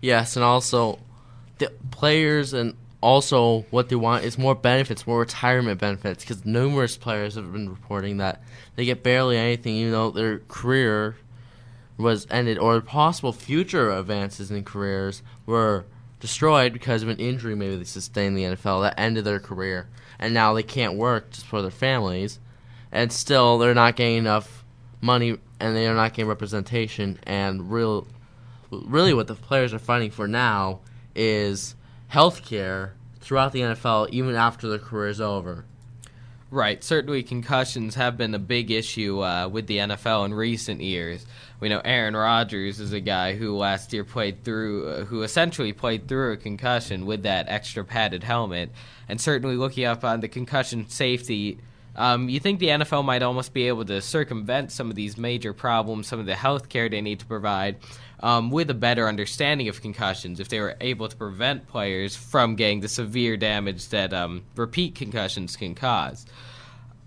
S3: Yes, and also the players and also what they want is more benefits, more retirement benefits, because numerous players have been reporting that they get barely anything, even though their career was ended, or possible future advances in careers were destroyed because of an injury maybe they sustained in the NFL that ended their career, and now they can't work just for their families, and still they're not getting enough money, and they are not getting representation, and real, really what the players are fighting for now is health care throughout the NFL, even after their career is over.
S2: Right. Certainly, concussions have been a big issue uh, with the NFL in recent years. We know Aaron Rodgers is a guy who last year played through, uh, who essentially played through a concussion with that extra padded helmet. And certainly, looking up on the concussion safety, um, you think the NFL might almost be able to circumvent some of these major problems, some of the health care they need to provide, um, with a better understanding of concussions if they were able to prevent players from getting the severe damage that um, repeat concussions can cause.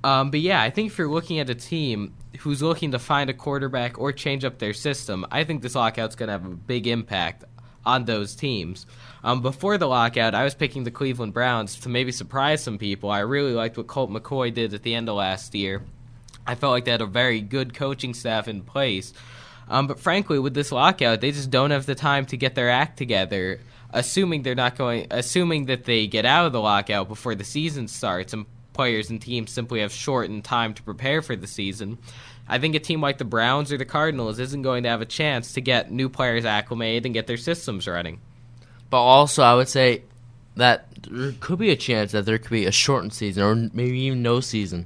S2: Um, but yeah, I think if you're looking at a team who's looking to find a quarterback or change up their system, I think this lockout's going to have a big impact on those teams. Um, before the lockout, I was picking the Cleveland Browns to maybe surprise some people. I really liked what Colt McCoy did at the end of last year. I felt like they had a very good coaching staff in place um, but frankly, with this lockout, they just don't have the time to get their act together. Assuming they're not going, assuming that they get out of the lockout before the season starts, and players and teams simply have shortened time to prepare for the season. I think a team like the Browns or the Cardinals isn't going to have a chance to get new players acclimated and get their systems running.
S3: But also, I would say that there could be a chance that there could be a shortened season or maybe even no season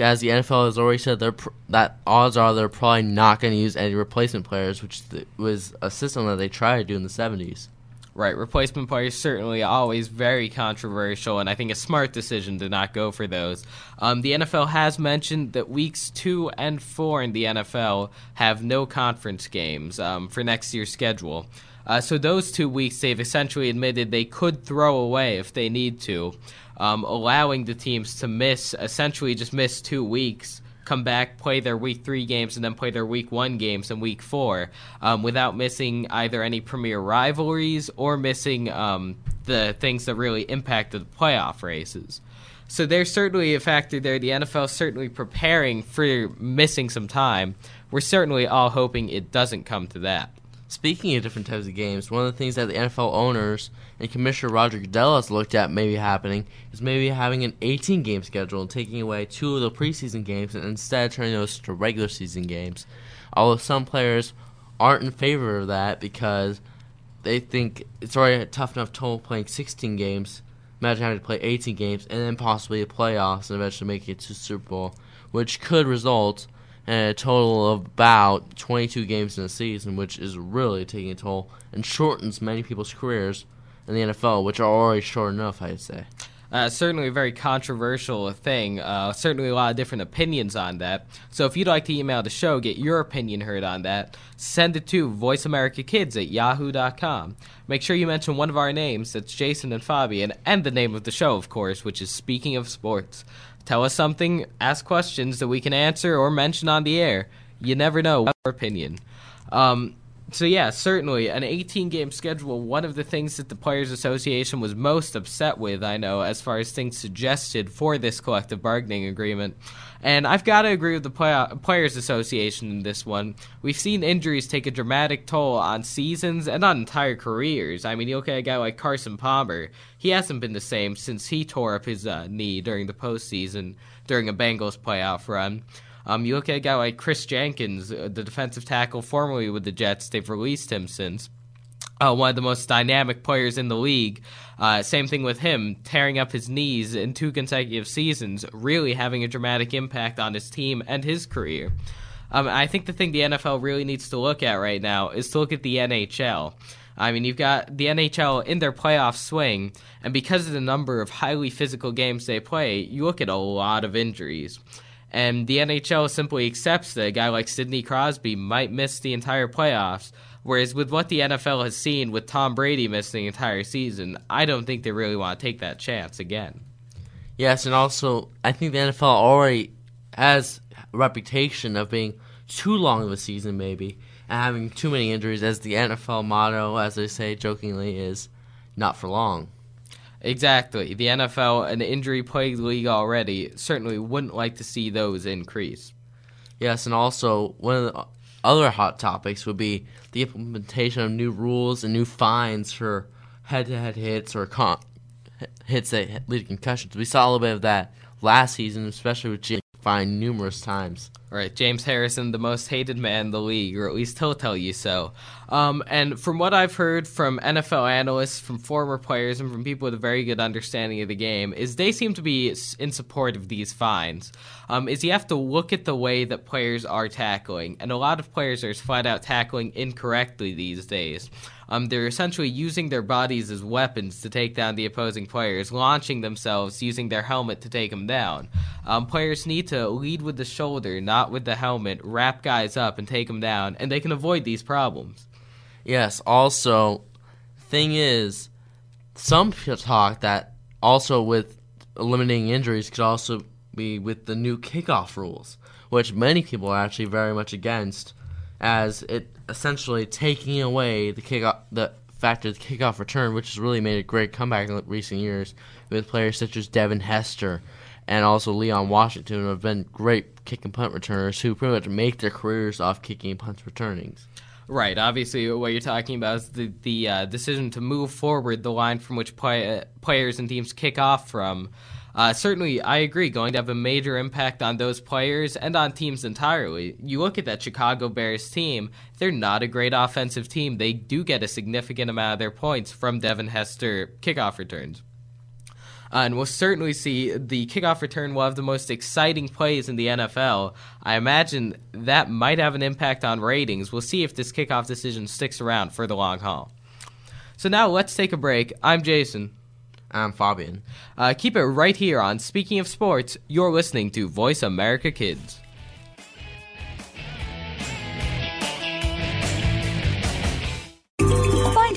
S3: as the NFL has already said, pr- that odds are they're probably not going to use any replacement players, which th- was a system that they tried to do in the 70s.
S2: Right, replacement players certainly always very controversial, and I think a smart decision to not go for those. Um, the NFL has mentioned that weeks two and four in the NFL have no conference games um, for next year's schedule. Uh, so those two weeks, they've essentially admitted they could throw away if they need to um, allowing the teams to miss essentially just miss two weeks come back, play their week three games, and then play their week one games in week four um, without missing either any premier rivalries or missing um, the things that really impacted the playoff races. So there's certainly a factor there. The NFL certainly preparing for missing some time. We're certainly all hoping it doesn't come to that.
S3: Speaking of different types of games, one of the things that the NFL owners and Commissioner Roger Goodell has looked at maybe happening is maybe having an 18 game schedule and taking away two of the preseason games and instead turning those to regular season games. Although some players aren't in favor of that because they think it's already a tough enough toll playing 16 games. Imagine having to play 18 games and then possibly the playoffs and eventually making it to Super Bowl, which could result and a total of about 22 games in a season, which is really taking a toll and shortens many people's careers in the NFL, which are already short enough, I'd say.
S2: Uh, certainly a very controversial thing. Uh, certainly a lot of different opinions on that. So if you'd like to email the show, get your opinion heard on that, send it to voiceamericakids at yahoo.com. Make sure you mention one of our names, that's Jason and Fabian, and the name of the show, of course, which is Speaking of Sports. Tell us something, ask questions that we can answer or mention on the air. You never know our opinion. Um, so yeah, certainly an 18 game schedule. One of the things that the Players Association was most upset with, I know, as far as things suggested for this collective bargaining agreement. And I've got to agree with the play- Players Association in this one. We've seen injuries take a dramatic toll on seasons and on entire careers. I mean, you look at a guy like Carson Palmer. He hasn't been the same since he tore up his uh, knee during the postseason during a Bengals playoff run. Um, you look at a guy like Kris Jenkins, uh, the defensive tackle formerly with the Jets. They've released him since. Uh, one of the most dynamic players in the league. Uh, same thing with him, tearing up his knees in two consecutive seasons, really having a dramatic impact on his team and his career. Um, I think the thing the NFL really needs to look at right now is to look at the NHL. I mean, you've got the NHL in their playoff swing, and because of the number of highly physical games they play, you look at a lot of injuries. And the NHL simply accepts that a guy like Sidney Crosby might miss the entire playoffs. Whereas with what the NFL has seen with Tom Brady missing the entire season, I don't think they really want to take that chance again.
S3: Yes, and also I think the NFL already has a reputation of being too long of a season, maybe, and having too many injuries. As the NFL motto, as they say jokingly, is "not for long."
S2: Exactly. The NFL, an injury plagued league already, certainly wouldn't like to see those increase.
S3: Yes, and also one of the other hot topics would be the implementation of new rules and new fines for head-to-head hits or con- hits that lead to concussions. We saw a little bit of that last season, especially with Jim fined numerous times.
S2: Right, James Harrison, the most hated man in the league, or at least he'll tell you so. Um, and from what I've heard from NFL analysts, from former players, and from people with a very good understanding of the game, is they seem to be in support of these fines. Um, is you have to look at the way that players are tackling, and a lot of players are flat out tackling incorrectly these days. Um, they're essentially using their bodies as weapons to take down the opposing players, launching themselves using their helmet to take them down. Um, players need to lead with the shoulder, not with the helmet, wrap guys up and take them down, and they can avoid these problems.
S3: Yes. Also, thing is, some talk that also with eliminating injuries could also be with the new kickoff rules, which many people are actually very much against, as it essentially taking away the kickoff the factor of the kickoff return, which has really made a great comeback in recent years with players such as Devin Hester and also Leon Washington, have been great kick and punt returners who pretty much make their careers off kicking and punt returnings.
S2: Right. Obviously, what you're talking about is the the uh, decision to move forward the line from which play, uh, players and teams kick off from. Uh, certainly, I agree, going to have a major impact on those players and on teams entirely. You look at that Chicago Bears team, they're not a great offensive team. They do get a significant amount of their points from Devin Hester kickoff returns. Uh, and we'll certainly see the kickoff return will have the most exciting plays in the NFL. I imagine that might have an impact on ratings. We'll see if this kickoff decision sticks around for the long haul. So now let's take a break. I'm Jason.
S3: I'm Fabian.
S2: Uh, keep it right here on Speaking of Sports. You're listening to Voice America Kids.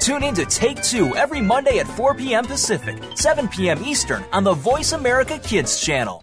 S1: Tune in to Take Two every Monday at 4 p.m. Pacific, 7 p.m. Eastern on the Voice America Kids channel.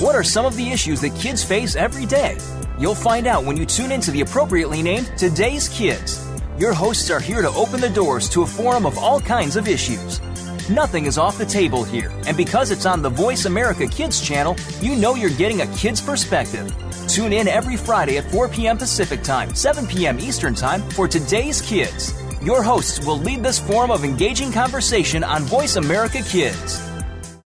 S1: What are some of the issues that kids face every day? You'll find out when you tune into the appropriately named Today's Kids. Your hosts are here to open the doors to a forum of all kinds of issues. Nothing is off the table here, and because it's on the Voice America Kids channel, you know you're getting a kid's perspective. Tune in every Friday at 4 p.m. Pacific Time, 7 p.m. Eastern Time for Today's Kids. Your hosts will lead this forum of engaging conversation on Voice America Kids.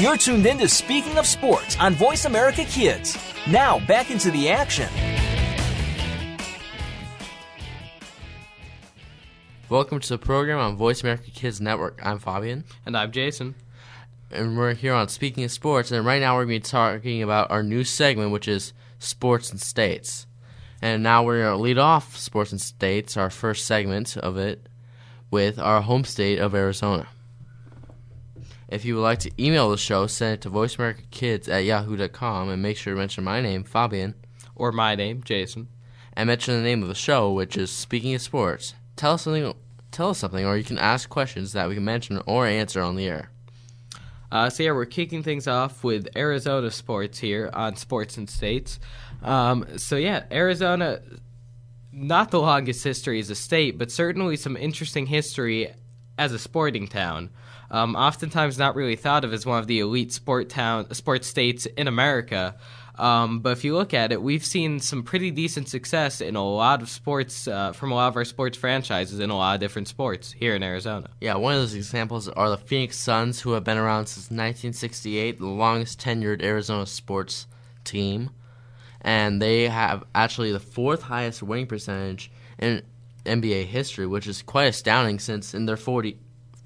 S1: You're tuned in to Speaking of Sports on Voice America Kids. Now, back into the action.
S3: Welcome to the program on Voice America Kids Network. I'm Fabian.
S2: And I'm Jason.
S3: And we're here on Speaking of Sports. And right now we're going to be talking about our new segment, which is Sports and States. And now we're going to lead off Sports and States, our first segment of it, with our home state of Arizona. If you would like to email the show, send it to voiceamericakids at yahoo.com and make sure to mention my name, Fabian.
S2: Or my name, Jason.
S3: And mention the name of the show, which is Speaking of Sports. Tell us something tell us something or you can ask questions that we can mention or answer on the air.
S2: Uh, so yeah, we're kicking things off with Arizona sports here on Sports and States. Um, so yeah, Arizona, not the longest history as a state, but certainly some interesting history as a sporting town. Um, oftentimes not really thought of as one of the elite sport town sports states in America. Um, but if you look at it, we've seen some pretty decent success in a lot of sports uh, from a lot of our sports franchises in a lot of different sports here in Arizona.
S3: Yeah, one of those examples are the Phoenix Suns, who have been around since 1968, the longest tenured Arizona sports team. And they have actually the fourth highest winning percentage in NBA history, which is quite astounding since in their 40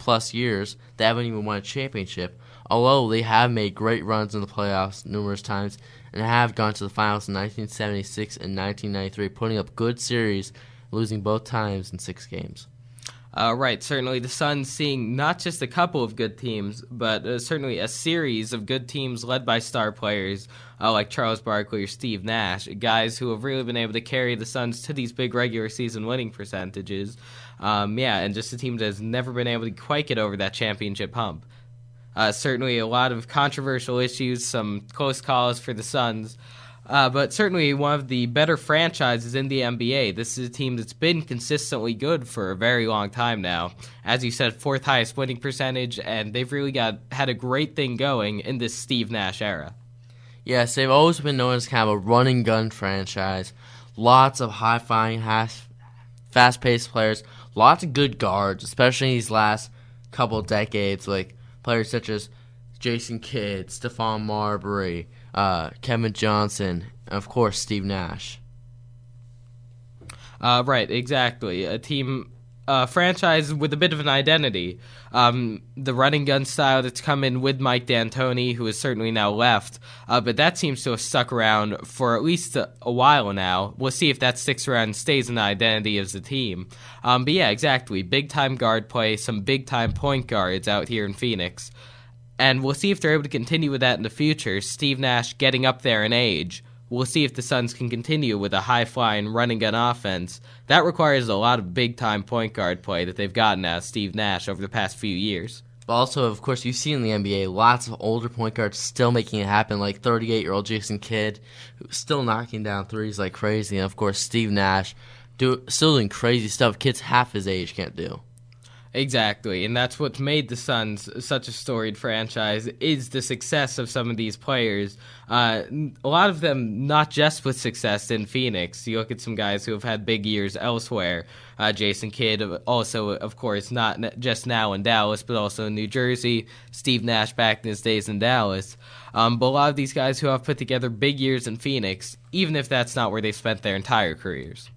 S3: plus years they haven't even won a championship. Although they have made great runs in the playoffs numerous times and have gone to the finals in 1976 and 1993, putting up good series, losing both times in six games.
S2: Uh, right, certainly the Suns seeing not just a couple of good teams, but uh, certainly a series of good teams led by star players uh, like Charles Barkley or Steve Nash, guys who have really been able to carry the Suns to these big regular season winning percentages. Um, yeah, and just a team that has never been able to quite get over that championship hump. Uh, certainly a lot of controversial issues, some close calls for the Suns. Uh, but certainly one of the better franchises in the NBA. This is a team that's been consistently good for a very long time now. As you said, fourth highest winning percentage, and they've really got had a great thing going in this Steve Nash era.
S3: Yes, they've always been known as kind of a running gun franchise. Lots of high flying, fast paced players, lots of good guards, especially these last couple decades, like players such as Jason Kidd, Stephon Marbury, uh, Kevin Johnson, and of course Steve Nash.
S2: Uh, right, exactly. A team, franchise with a bit of an identity. Um, the running gun style that's come in with Mike D'Antoni, who is certainly now left, uh, but that seems to have stuck around for at least a, a, while now. We'll see if that sticks around and stays the identity of the team. Um, but yeah, exactly. Big time guard play, some big time point guards out here in Phoenix and we'll see if they're able to continue with that in the future. Steve Nash getting up there in age we'll see if the Suns can continue with a high flying running gun offense. That requires a lot of big time point guard play that they've gotten out of Steve Nash over the past few years.
S3: But also, of course, you see in the NBA lots of older point guards still making it happen, like 38 year old Jason Kidd, who's still knocking down threes like crazy. And of course, Steve Nash, do, still doing crazy stuff kids half his age can't do.
S2: Exactly, and that's what's made the Suns such a storied franchise is the success of some of these players. Uh, a lot of them not just with success in Phoenix. You look at some guys who have had big years elsewhere. Uh, Jason Kidd, also of course not just now in Dallas, but also in New Jersey. Steve Nash back in his days in Dallas. Um, but a lot of these guys who have put together big years in Phoenix, even if that's not where they spent their entire careers.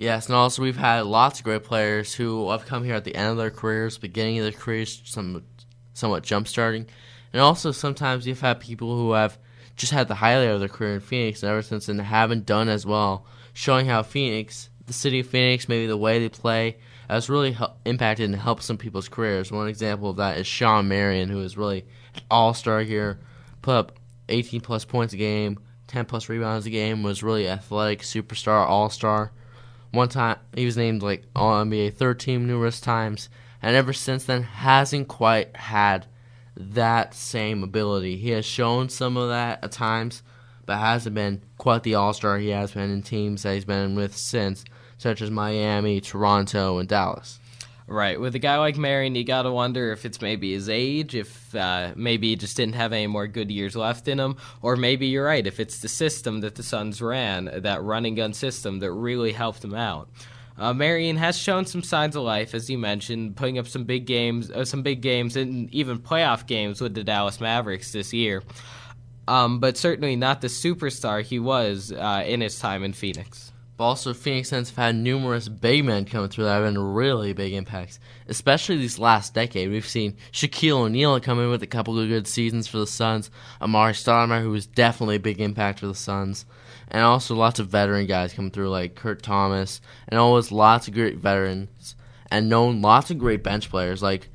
S3: Yes, and also we've had lots of great players who have come here at the end of their careers, beginning of their careers, some somewhat jump starting, and also sometimes you've had people who have just had the highlight of their career in Phoenix and ever since and haven't done as well, showing how Phoenix, the city of Phoenix, maybe the way they play, has really impacted and helped some people's careers. One example of that is Shawn Marion, who is really an all-star here, put up 18 plus points a game, 10 plus rebounds a game, was really athletic, superstar, all-star one time he was named like All NBA third team numerous times, and ever since then hasn't quite had that same ability. He has shown some of that at times, but hasn't been quite the All Star he has been in teams that he's been with since, such as Miami, Toronto, and Dallas.
S2: Right. With a guy like Marion, you got to wonder if it's maybe his age, if uh, maybe he just didn't have any more good years left in him, or maybe you're right, if it's the system that the Suns ran, that running gun system that really helped him out. Uh, Marion has shown some signs of life, as you mentioned, putting up some big games, uh, some big games, and even playoff games with the Dallas Mavericks this year. Um, but certainly not the superstar he was uh, in his time in Phoenix.
S3: But also, Phoenix Suns have had numerous big men come through that have been really big impacts. Especially these last decade, we've seen Shaquille O'Neal come in with a couple of good seasons for the Suns. Amar'e Stoudemire, who was definitely a big impact for the Suns, and also lots of veteran guys come through like Kurt Thomas, and always lots of great veterans, and known lots of great bench players like.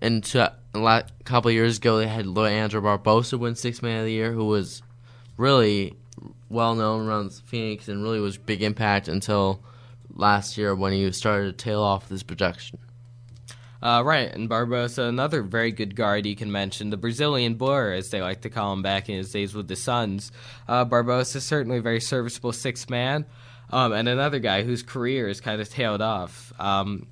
S3: To, a couple years ago, they had Leandro Barbosa win Six Man of the Year, who was really well known around Phoenix and really was big impact until last year when he started to tail off this production.
S2: Uh, right, and Barbosa, another very good guard you can mention, the Brazilian blur, as they like to call him back in his days with the Suns. Uh, Barbosa is certainly a very serviceable six man, um, and another guy whose career is kind of tailed off. Um,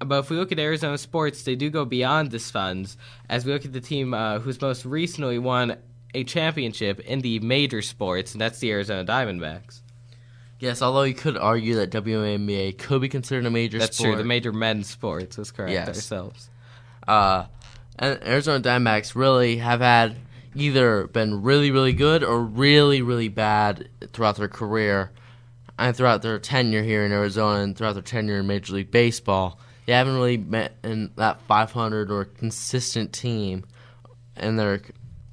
S2: but if we look at Arizona sports, they do go beyond the Suns. As we look at the team uh, who's most recently won a championship in the major sports, and that's the Arizona Diamondbacks.
S3: Yes, although you could argue that WNBA could be considered a major
S2: that's
S3: sport.
S2: true. The major men's sports is correct yes. ourselves.
S3: Uh, and Arizona Diamondbacks really have had either been really, really good or really, really bad throughout their career and throughout their tenure here in Arizona and throughout their tenure in Major League Baseball. They haven't really met in that 500 or consistent team in their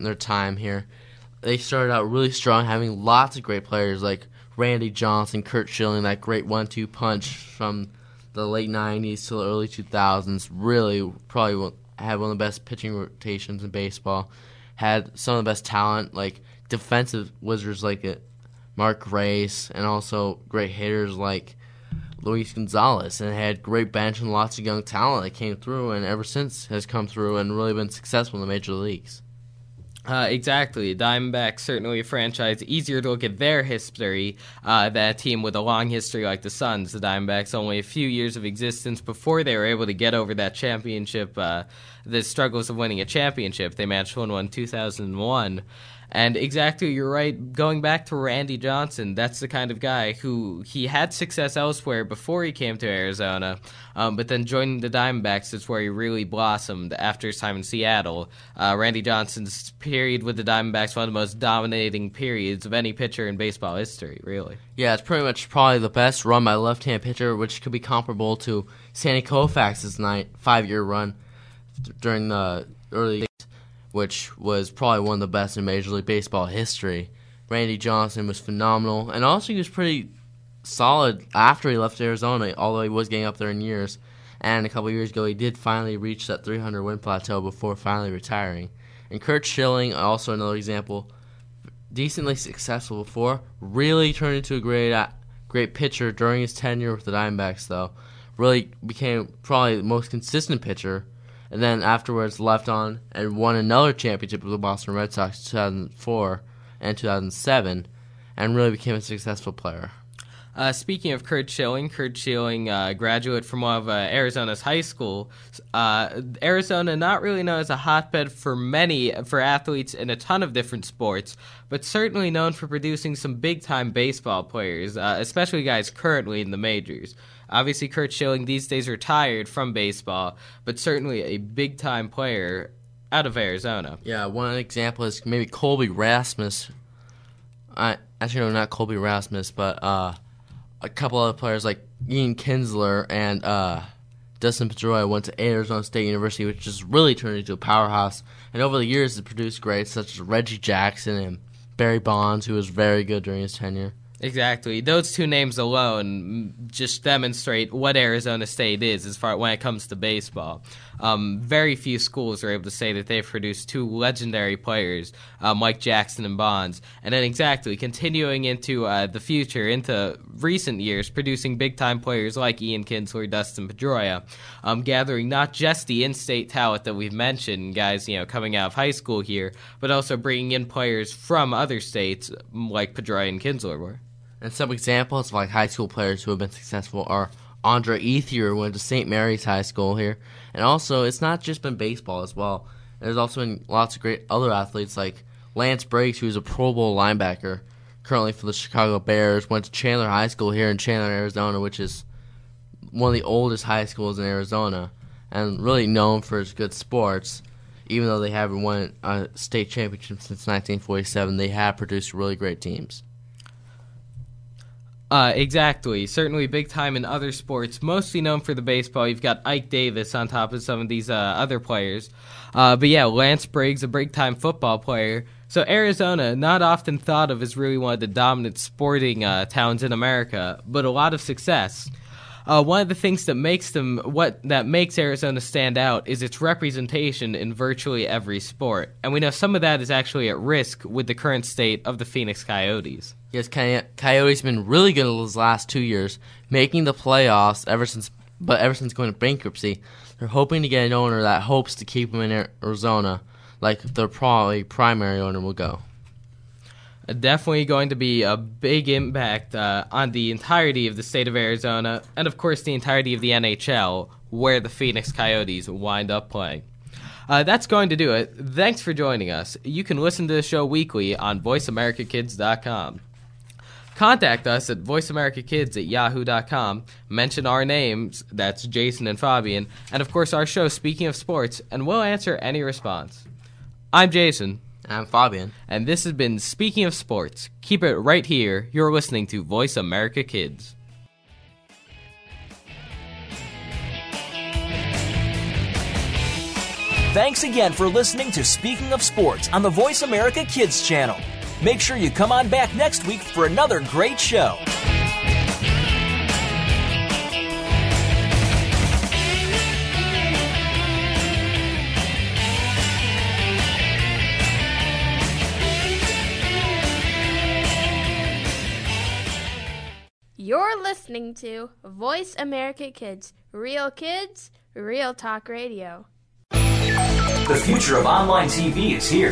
S3: their time here. They started out really strong, having lots of great players like Randy Johnson, Curt Schilling, that great one-two punch from the late '90s to the early 2000s. Really, probably had one of the best pitching rotations in baseball. Had some of the best talent, like defensive wizards like Mark Grace, and also great hitters like Luis Gonzalez, and had great bench and lots of young talent that came through, and ever since has come through and really been successful in the major leagues.
S2: Uh, exactly. Diamondbacks certainly a franchise easier to look at their history uh, than a team with a long history like the Suns. The Diamondbacks only a few years of existence before they were able to get over that championship, uh, the struggles of winning a championship. They to win one 2001. And exactly, you're right. Going back to Randy Johnson, that's the kind of guy who he had success elsewhere before he came to Arizona, um, but then joining the Diamondbacks is where he really blossomed after his time in Seattle. Uh, Randy Johnson's period with the Diamondbacks one of the most dominating periods of any pitcher in baseball history, really.
S3: Yeah, it's pretty much probably the best run by left-hand pitcher, which could be comparable to Sandy Koufax's five-year run during the early which was probably one of the best in Major League Baseball history. Randy Johnson was phenomenal, and also he was pretty solid after he left Arizona, although he was getting up there in years. And a couple years ago, he did finally reach that 300 win plateau before finally retiring. And Curt Schilling, also another example, decently successful before. Really turned into a great great pitcher during his tenure with the Diamondbacks, though. Really became probably the most consistent pitcher, and then afterwards left on and won another championship with the Boston Red Sox 2004 and 2007, and really became a successful player.
S2: Uh, speaking of Curt Schilling, Curt Schilling, uh, graduate from one of uh, Arizona's high school. Uh, Arizona, not really known as a hotbed for many for athletes in a ton of different sports, but certainly known for producing some big time baseball players, uh, especially guys currently in the majors. Obviously, Curt Schilling these days retired from baseball, but certainly a big time player out of Arizona.
S3: Yeah, one example is maybe Colby Rasmus. I actually no, not Colby Rasmus, but uh, a couple other players like Ian Kinsler and uh, Dustin Pedroia went to Arizona State University, which has really turned into a powerhouse. And over the years, has produced greats such as Reggie Jackson and Barry Bonds, who was very good during his tenure.
S2: Exactly. Those two names alone just demonstrate what Arizona State is as far when it comes to baseball. Um, very few schools are able to say that they've produced two legendary players, uh, Mike Jackson and Bonds, and then exactly continuing into uh, the future, into recent years, producing big time players like Ian Kinsler, Dustin Pedroia, um, gathering not just the in-state talent that we've mentioned, guys, you know, coming out of high school here, but also bringing in players from other states like Pedroia and Kinsler were.
S3: And some examples of like high school players who have been successful are Andre Ethier went to St. Mary's High School here, and also it's not just been baseball as well. There's also been lots of great other athletes like Lance Briggs, who's a Pro Bowl linebacker, currently for the Chicago Bears. Went to Chandler High School here in Chandler, Arizona, which is one of the oldest high schools in Arizona, and really known for its good sports. Even though they haven't won a state championship since 1947, they have produced really great teams.
S2: Uh, exactly. Certainly big time in other sports. Mostly known for the baseball. You've got Ike Davis on top of some of these uh, other players. Uh, but yeah, Lance Briggs, a big time football player. So Arizona, not often thought of as really one of the dominant sporting uh, towns in America, but a lot of success. Uh, one of the things that makes them what that makes Arizona stand out is its representation in virtually every sport, and we know some of that is actually at risk with the current state of the Phoenix Coyotes.
S3: Yes, Coy- Coyotes been really good those last two years, making the playoffs ever since, but ever since going to bankruptcy, they're hoping to get an owner that hopes to keep them in Arizona, like their probably primary owner will go
S2: definitely going to be a big impact uh, on the entirety of the state of Arizona and, of course, the entirety of the NHL, where the Phoenix Coyotes wind up playing. Uh, that's going to do it. Thanks for joining us. You can listen to the show weekly on VoiceAmericaKids.com. Contact us at VoiceAmericaKids at yahoo.com. Mention our names, that's Jason and Fabian, and of course our show, Speaking of Sports, and we'll answer any response. I'm Jason.
S3: I'm Fabian.
S2: And this has been Speaking of Sports. Keep it right here. You're listening to Voice America Kids.
S1: Thanks again for listening to Speaking of Sports on the Voice America Kids channel. Make sure you come on back next week for another great show.
S7: You're listening to Voice America Kids, real kids, real talk radio.
S1: The future of online TV is here.